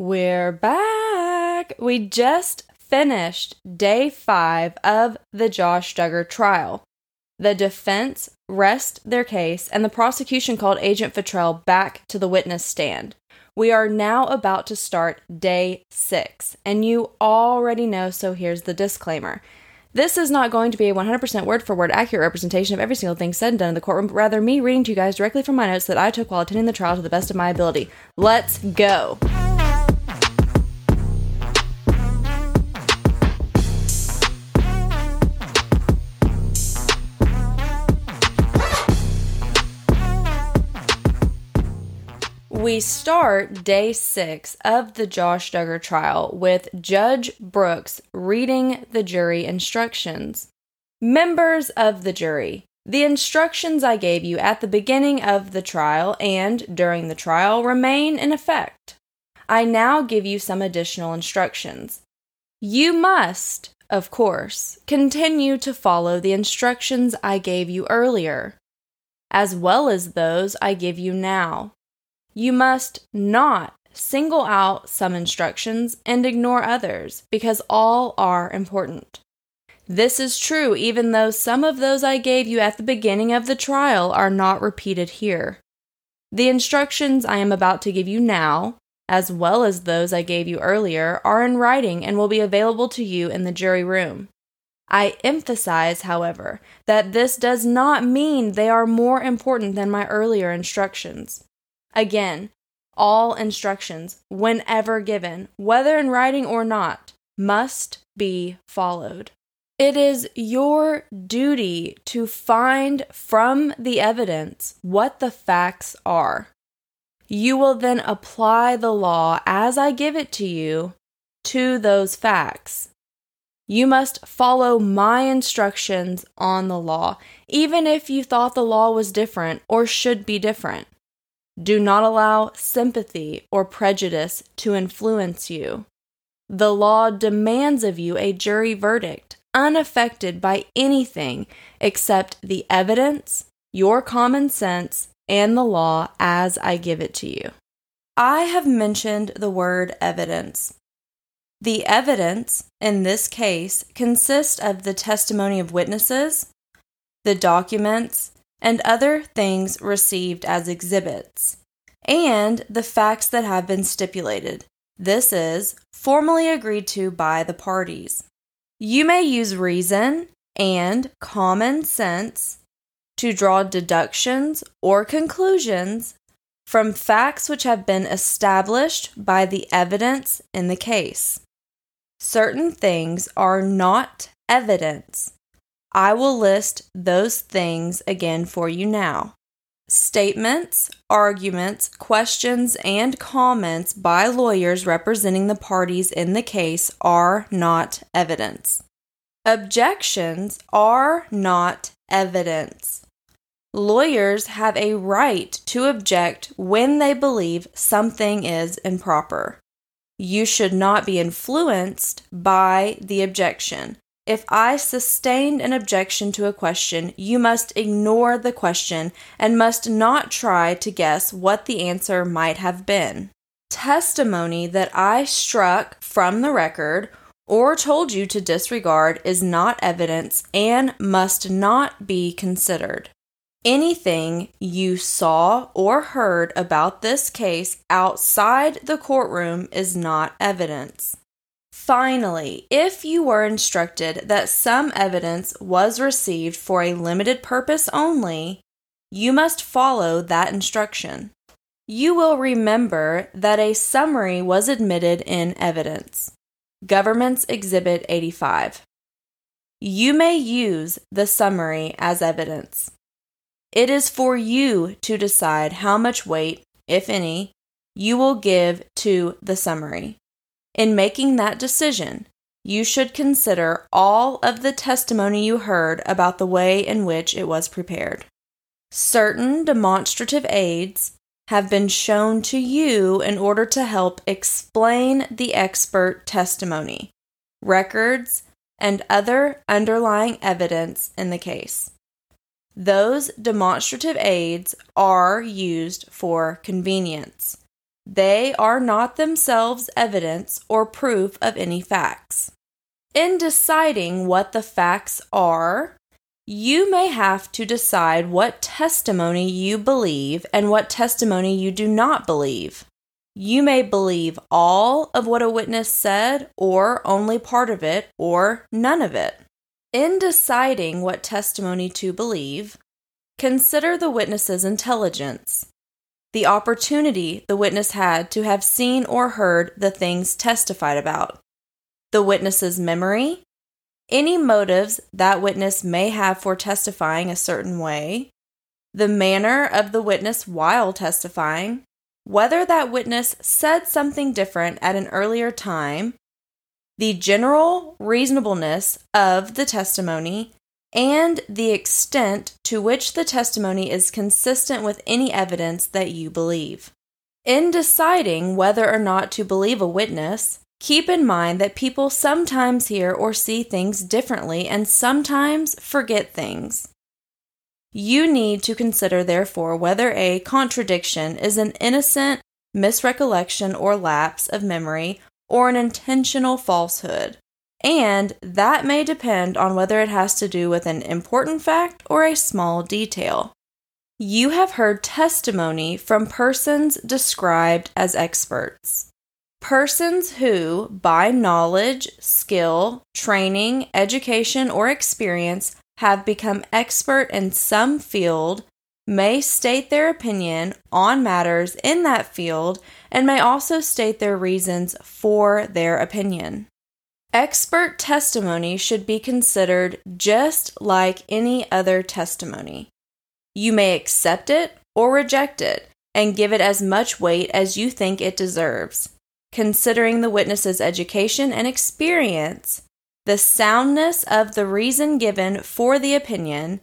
We're back. We just finished day five of the Josh Duggar trial. The defense rest their case, and the prosecution called Agent Futrell back to the witness stand. We are now about to start day six, and you already know, so here's the disclaimer. This is not going to be a 100% word for word accurate representation of every single thing said and done in the courtroom, but rather me reading to you guys directly from my notes that I took while attending the trial to the best of my ability. Let's go. We start day six of the Josh Duggar trial with Judge Brooks reading the jury instructions. Members of the jury, the instructions I gave you at the beginning of the trial and during the trial remain in effect. I now give you some additional instructions. You must, of course, continue to follow the instructions I gave you earlier, as well as those I give you now. You must not single out some instructions and ignore others because all are important. This is true even though some of those I gave you at the beginning of the trial are not repeated here. The instructions I am about to give you now, as well as those I gave you earlier, are in writing and will be available to you in the jury room. I emphasize, however, that this does not mean they are more important than my earlier instructions. Again, all instructions, whenever given, whether in writing or not, must be followed. It is your duty to find from the evidence what the facts are. You will then apply the law as I give it to you to those facts. You must follow my instructions on the law, even if you thought the law was different or should be different. Do not allow sympathy or prejudice to influence you. The law demands of you a jury verdict unaffected by anything except the evidence, your common sense, and the law as I give it to you. I have mentioned the word evidence. The evidence in this case consists of the testimony of witnesses, the documents, and other things received as exhibits, and the facts that have been stipulated. This is formally agreed to by the parties. You may use reason and common sense to draw deductions or conclusions from facts which have been established by the evidence in the case. Certain things are not evidence I will list those things again for you now. Statements, arguments, questions, and comments by lawyers representing the parties in the case are not evidence. Objections are not evidence. Lawyers have a right to object when they believe something is improper. You should not be influenced by the objection if I sustained an objection to a question, you must ignore the question and must not try to guess what the answer might have been. Testimony that I struck from the record or told you to disregard is not evidence and must not be considered. Anything you saw or heard about this case outside the courtroom is not evidence. Finally, if you were instructed that some evidence was received for a limited purpose only, you must follow that instruction. You will remember that a summary was admitted in evidence. Government's Exhibit 85. You may use the summary as evidence. It is for you to decide how much weight, if any, you will give to the summary. In making that decision, you should consider all of the testimony you heard about the way in which it was prepared. Certain demonstrative aids have been shown to you in order to help explain the expert testimony, records, and other underlying evidence in the case. Those demonstrative aids are used for convenience. They are not themselves evidence or proof of any facts. In deciding what the facts are, you may have to decide what testimony you believe and what testimony you do not believe. You may believe all of what a witness said, or only part of it, or none of it. In deciding what testimony to believe, consider the witness's intelligence, the opportunity the witness had to have seen or heard the things testified about, the witness's memory, any motives that witness may have for testifying a certain way, the manner of the witness while testifying, whether that witness said something different at an earlier time, the general reasonableness of the testimony, and the extent to which the testimony is consistent with any evidence that you believe. In deciding whether or not to believe a witness, Keep in mind that people sometimes hear or see things differently and sometimes forget things. You need to consider, therefore, whether a contradiction is an innocent misrecollection or lapse of memory or an intentional falsehood, and that may depend on whether it has to do with an important fact or a small detail. You have heard testimony from persons described as experts. Persons who, by knowledge, skill, training, education, or experience, have become expert in some field may state their opinion on matters in that field and may also state their reasons for their opinion. Expert testimony should be considered just like any other testimony. You may accept it or reject it and give it as much weight as you think it deserves considering the witness's education and experience, the soundness of the reason given for the opinion,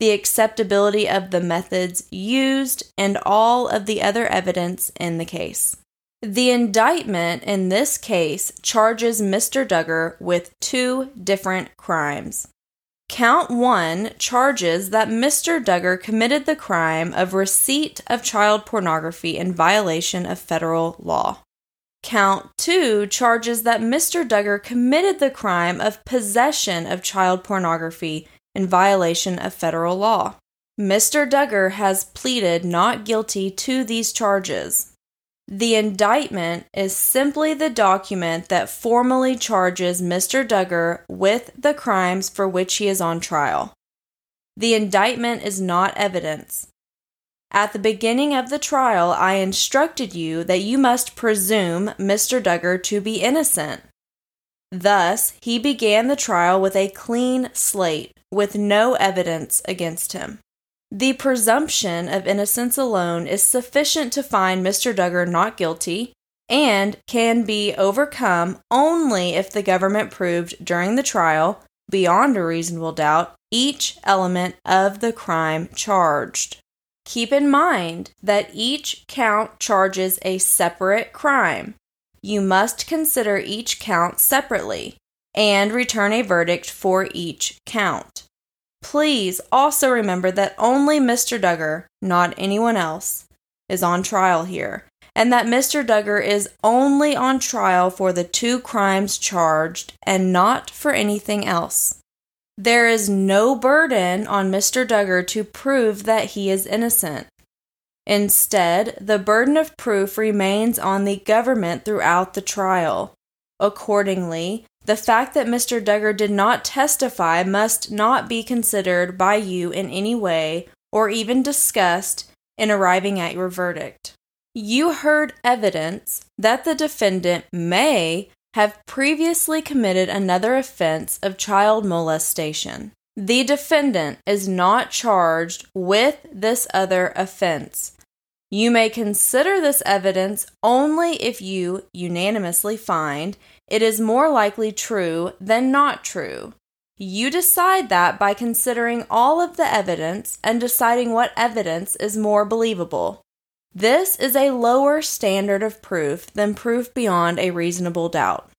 the acceptability of the methods used, and all of the other evidence in the case. The indictment in this case charges Mr. Duggar with two different crimes. Count 1 charges that Mr. Duggar committed the crime of receipt of child pornography in violation of federal law. Count 2 charges that Mr. Duggar committed the crime of possession of child pornography in violation of federal law. Mr. Duggar has pleaded not guilty to these charges. The indictment is simply the document that formally charges Mr. Duggar with the crimes for which he is on trial. The indictment is not evidence. At the beginning of the trial, I instructed you that you must presume Mr. Duggar to be innocent. Thus, he began the trial with a clean slate, with no evidence against him. The presumption of innocence alone is sufficient to find Mr. Duggar not guilty and can be overcome only if the government proved during the trial, beyond a reasonable doubt, each element of the crime charged. Keep in mind that each count charges a separate crime. You must consider each count separately and return a verdict for each count. Please also remember that only Mr. Duggar, not anyone else, is on trial here, and that Mr. Duggar is only on trial for the two crimes charged and not for anything else. There is no burden on Mr. Duggar to prove that he is innocent. Instead, the burden of proof remains on the government throughout the trial. Accordingly, the fact that Mr. Duggar did not testify must not be considered by you in any way or even discussed in arriving at your verdict. You heard evidence that the defendant may have previously committed another offense of child molestation. The defendant is not charged with this other offense. You may consider this evidence only if you unanimously find it is more likely true than not true. You decide that by considering all of the evidence and deciding what evidence is more believable. This is a lower standard of proof than proof beyond a reasonable doubt.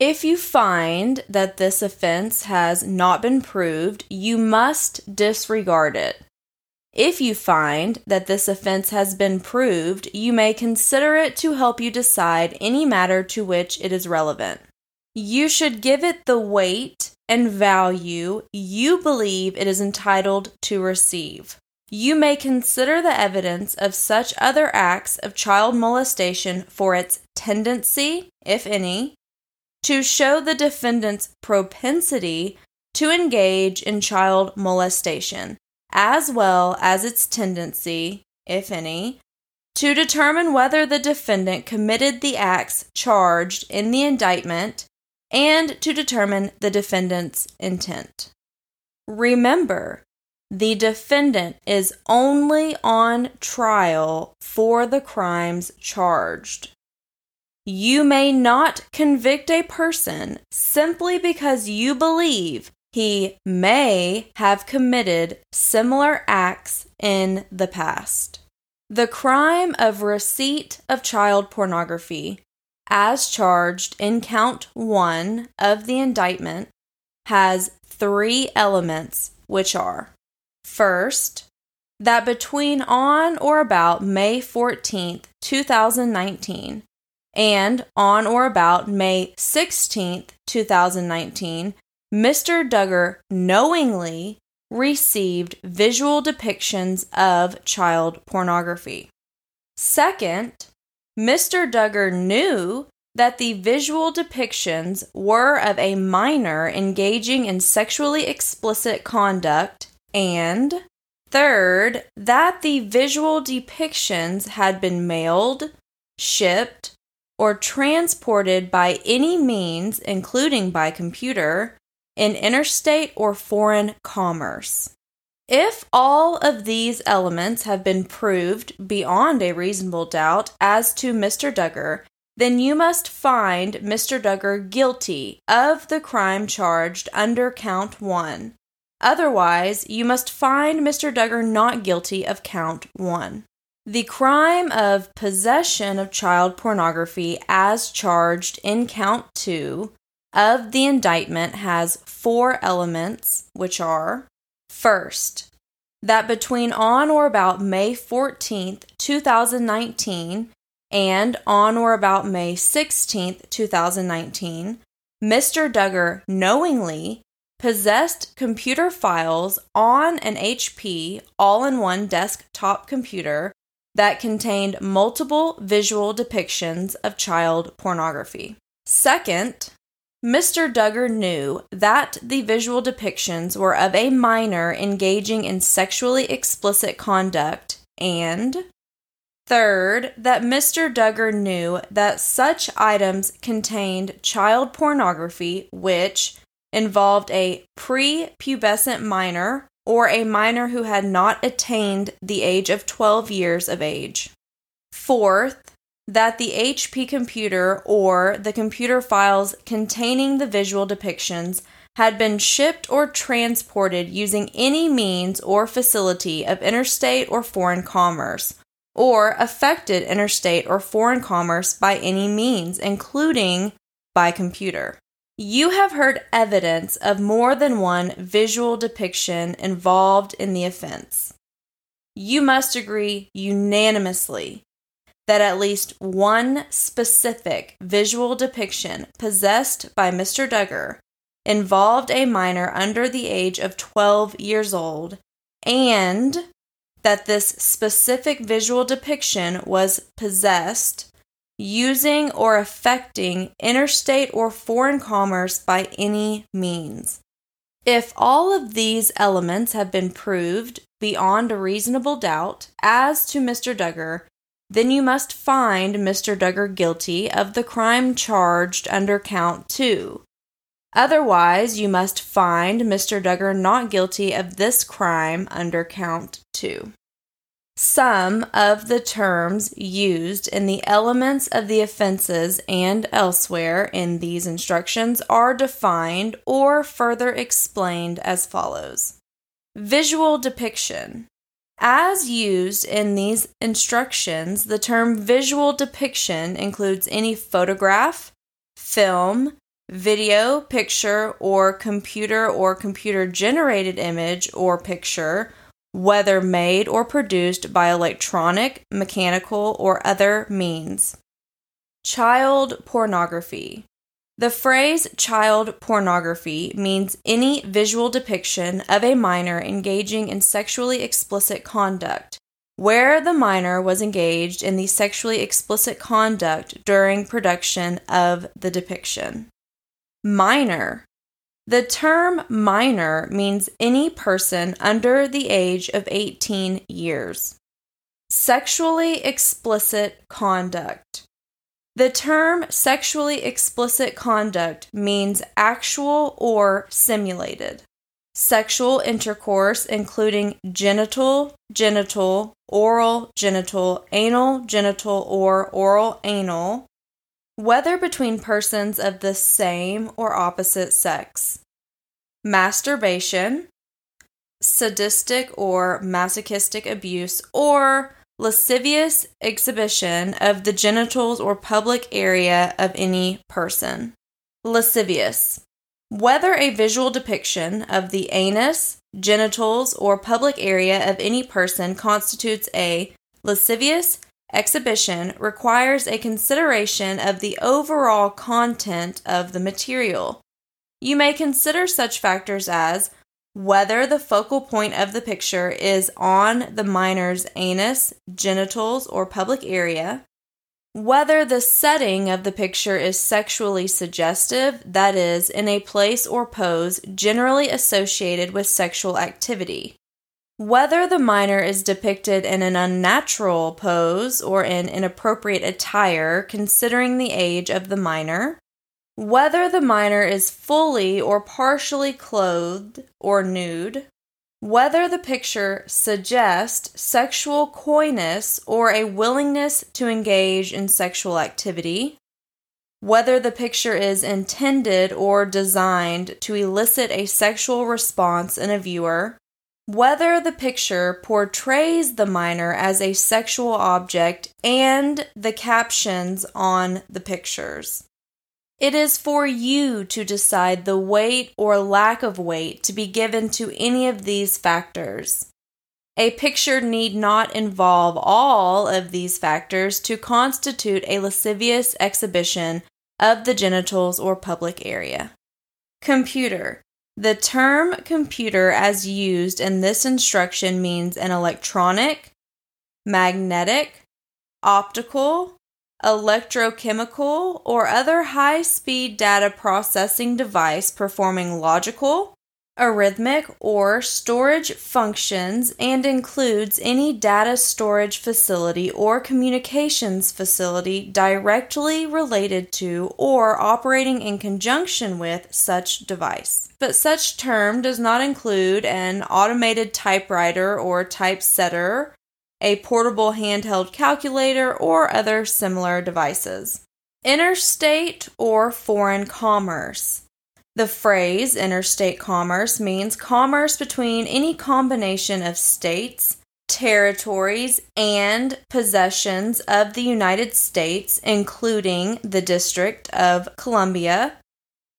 If you find that this offense has not been proved, you must disregard it. If you find that this offense has been proved, you may consider it to help you decide any matter to which it is relevant. You should give it the weight and value you believe it is entitled to receive. You may consider the evidence of such other acts of child molestation for its tendency, if any, to show the defendant's propensity to engage in child molestation as well as its tendency, if any, to determine whether the defendant committed the acts charged in the indictment and to determine the defendant's intent. Remember, the defendant is only on trial for the crimes charged. You may not convict a person simply because you believe he may have committed similar acts in the past. The crime of receipt of child pornography, as charged in count one of the indictment, has three elements, which are first, that between on or about May 14th, 2019, and on or about May 16th, 2019, Mr. Duggar knowingly received visual depictions of child pornography. Second, Mr. Duggar knew that the visual depictions were of a minor engaging in sexually explicit conduct, and third, that the visual depictions had been mailed, shipped, or transported by any means, including by computer, in interstate or foreign commerce. If all of these elements have been proved beyond a reasonable doubt as to Mr. Duggar, then you must find Mr. Duggar guilty of the crime charged under count one. Otherwise, you must find Mr. Duggar not guilty of count one. The crime of possession of child pornography, as charged in count two, of the indictment has four elements, which are first, that between on or about May 14th, 2019, and on or about May 16th, 2019, Mr. Duggar knowingly possessed computer files on an HP all in one desktop computer that contained multiple visual depictions of child pornography. Second, Mr. Duggar knew that the visual depictions were of a minor engaging in sexually explicit conduct, and third, that Mr. Duggar knew that such items contained child pornography which involved a prepubescent minor or a minor who had not attained the age of 12 years of age. Fourth, that the HP computer or the computer files containing the visual depictions had been shipped or transported using any means or facility of interstate or foreign commerce, or affected interstate or foreign commerce by any means, including by computer. You have heard evidence of more than one visual depiction involved in the offense. You must agree unanimously that at least one specific visual depiction possessed by Mr. Duggar involved a minor under the age of 12 years old, and that this specific visual depiction was possessed using or affecting interstate or foreign commerce by any means. If all of these elements have been proved beyond a reasonable doubt as to Mr. Duggar, then you must find Mr. Duggar guilty of the crime charged under count two. Otherwise, you must find Mr. Duggar not guilty of this crime under count two. Some of the terms used in the elements of the offenses and elsewhere in these instructions are defined or further explained as follows Visual depiction as used in these instructions, the term visual depiction includes any photograph, film, video, picture, or computer or computer generated image or picture, whether made or produced by electronic, mechanical, or other means. Child pornography. The phrase child pornography means any visual depiction of a minor engaging in sexually explicit conduct, where the minor was engaged in the sexually explicit conduct during production of the depiction. Minor. The term minor means any person under the age of 18 years. Sexually explicit conduct. The term sexually explicit conduct means actual or simulated. Sexual intercourse, including genital, genital, oral, genital, anal, genital, or oral, anal, whether between persons of the same or opposite sex. Masturbation, sadistic or masochistic abuse, or lascivious exhibition of the genitals or public area of any person. Lascivious. Whether a visual depiction of the anus, genitals, or public area of any person constitutes a lascivious exhibition requires a consideration of the overall content of the material. You may consider such factors as whether the focal point of the picture is on the minor's anus, genitals, or public area, whether the setting of the picture is sexually suggestive, that is, in a place or pose generally associated with sexual activity, whether the minor is depicted in an unnatural pose or in inappropriate attire considering the age of the minor, whether the minor is fully or partially clothed or nude, whether the picture suggests sexual coyness or a willingness to engage in sexual activity, whether the picture is intended or designed to elicit a sexual response in a viewer, whether the picture portrays the minor as a sexual object, and the captions on the pictures. It is for you to decide the weight or lack of weight to be given to any of these factors. A picture need not involve all of these factors to constitute a lascivious exhibition of the genitals or public area. Computer. The term computer, as used in this instruction, means an electronic, magnetic, optical, electrochemical, or other high speed data processing device performing logical, arithmetic, or storage functions and includes any data storage facility or communications facility directly related to or operating in conjunction with such device. But such term does not include an automated typewriter or typesetter a portable handheld calculator, or other similar devices. Interstate or foreign commerce. The phrase interstate commerce means commerce between any combination of states, territories, and possessions of the United States, including the District of Columbia.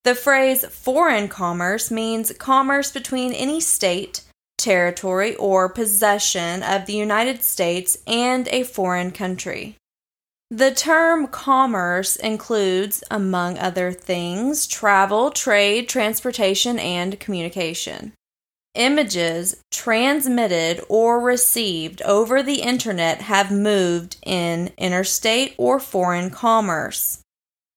The phrase foreign commerce means commerce between any state, territory, or possession of the United States and a foreign country. The term commerce includes, among other things, travel, trade, transportation, and communication. Images transmitted or received over the internet have moved in interstate or foreign commerce.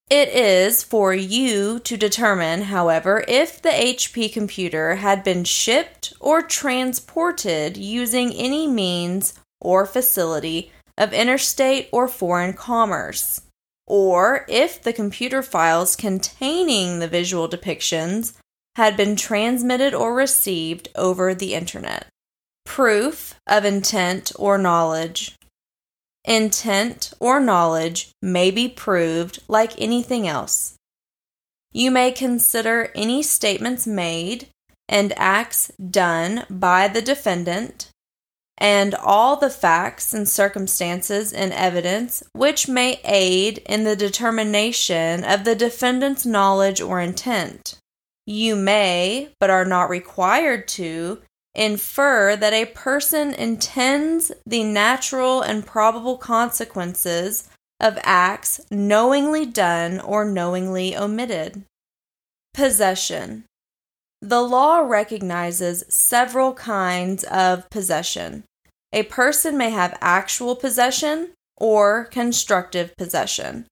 It is for you to determine, however, if the HP computer had been shipped or transported using any means or facility of interstate or foreign commerce, or if the computer files containing the visual depictions had been transmitted or received over the Internet. Proof of intent or knowledge intent, or knowledge may be proved like anything else. You may consider any statements made and acts done by the defendant and all the facts and circumstances and evidence which may aid in the determination of the defendant's knowledge or intent. You may, but are not required to, infer that a person intends the natural and probable consequences of acts knowingly done or knowingly omitted. Possession. The law recognizes several kinds of possession. A person may have actual possession or constructive possession.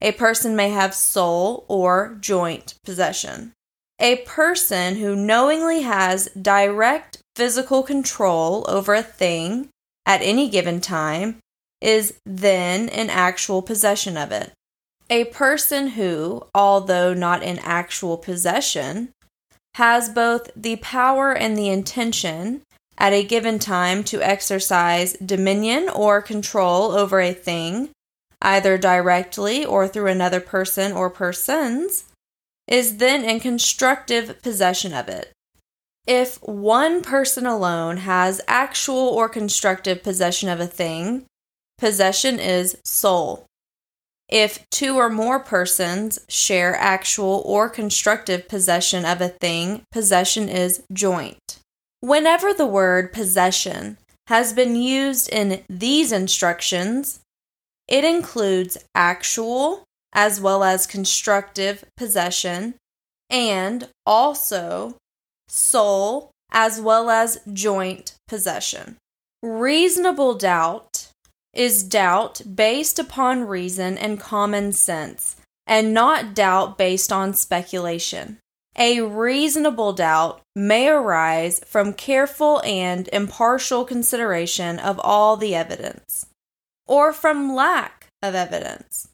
A person may have sole or joint possession. A person who knowingly has direct physical control over a thing at any given time is then in actual possession of it. A person who, although not in actual possession, has both the power and the intention at a given time to exercise dominion or control over a thing, either directly or through another person or persons, is then in constructive possession of it. If one person alone has actual or constructive possession of a thing, possession is sole. If two or more persons share actual or constructive possession of a thing, possession is joint. Whenever the word possession has been used in these instructions, it includes actual as well as constructive possession and also sole as well as joint possession. Reasonable doubt is doubt based upon reason and common sense, and not doubt based on speculation. A reasonable doubt may arise from careful and impartial consideration of all the evidence, or from lack of evidence.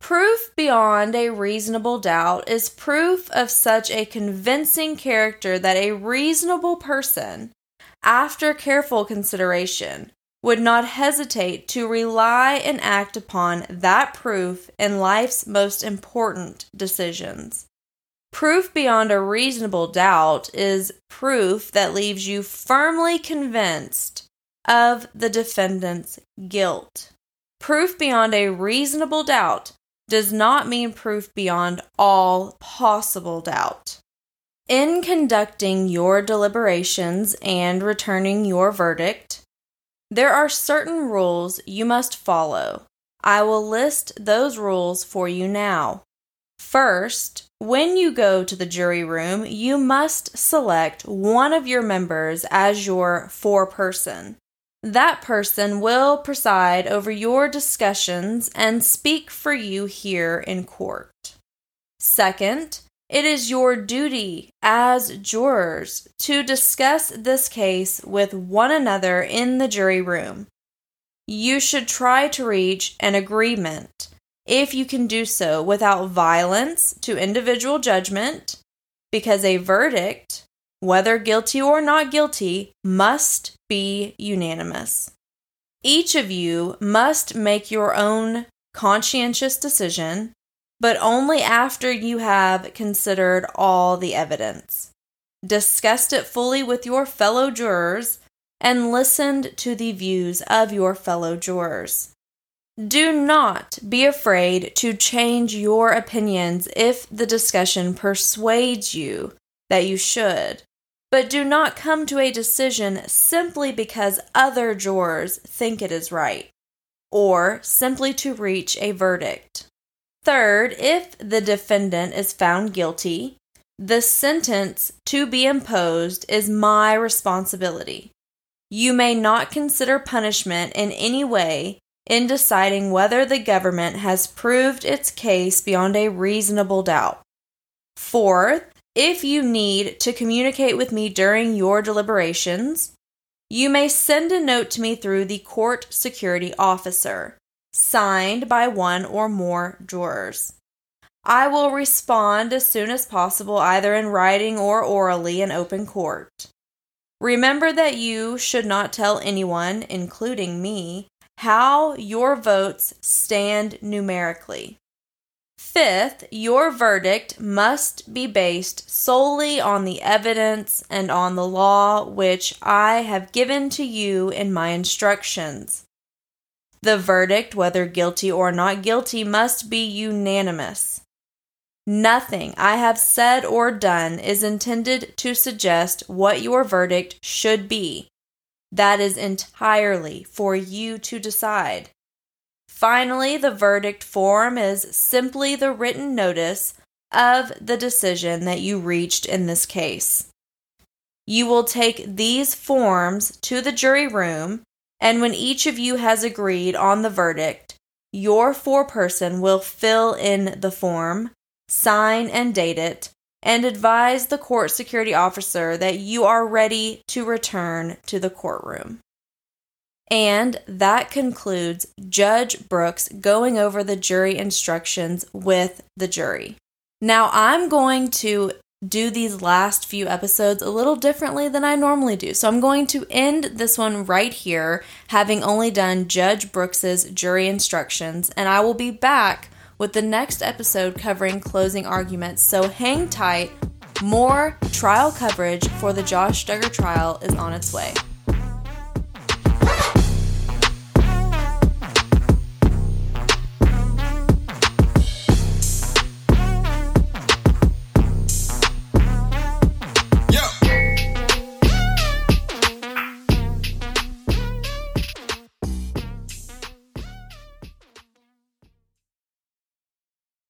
Proof beyond a reasonable doubt is proof of such a convincing character that a reasonable person, after careful consideration, would not hesitate to rely and act upon that proof in life's most important decisions. Proof beyond a reasonable doubt is proof that leaves you firmly convinced of the defendant's guilt. Proof beyond a reasonable doubt does not mean proof beyond all possible doubt. In conducting your deliberations and returning your verdict, there are certain rules you must follow. I will list those rules for you now. First, when you go to the jury room, you must select one of your members as your foreperson. That person will preside over your discussions and speak for you here in court. Second, it is your duty as jurors to discuss this case with one another in the jury room. You should try to reach an agreement if you can do so without violence to individual judgment, because a verdict, whether guilty or not guilty, must be unanimous. Each of you must make your own conscientious decision but only after you have considered all the evidence, discussed it fully with your fellow jurors, and listened to the views of your fellow jurors. Do not be afraid to change your opinions if the discussion persuades you that you should, but do not come to a decision simply because other jurors think it is right, or simply to reach a verdict. Third, if the defendant is found guilty, the sentence to be imposed is my responsibility. You may not consider punishment in any way in deciding whether the government has proved its case beyond a reasonable doubt. Fourth, if you need to communicate with me during your deliberations, you may send a note to me through the court security officer signed by one or more jurors. I will respond as soon as possible, either in writing or orally in open court. Remember that you should not tell anyone, including me, how your votes stand numerically. Fifth, your verdict must be based solely on the evidence and on the law which I have given to you in my instructions. The verdict, whether guilty or not guilty, must be unanimous. Nothing I have said or done is intended to suggest what your verdict should be. That is entirely for you to decide. Finally, the verdict form is simply the written notice of the decision that you reached in this case. You will take these forms to the jury room, and when each of you has agreed on the verdict, your foreperson will fill in the form, sign and date it, and advise the court security officer that you are ready to return to the courtroom. And that concludes Judge Brooks going over the jury instructions with the jury. Now, I'm going to do these last few episodes a little differently than I normally do. So I'm going to end this one right here, having only done Judge Brooks's jury instructions, and I will be back with the next episode covering closing arguments. So hang tight. More trial coverage for the Josh Duggar trial is on its way.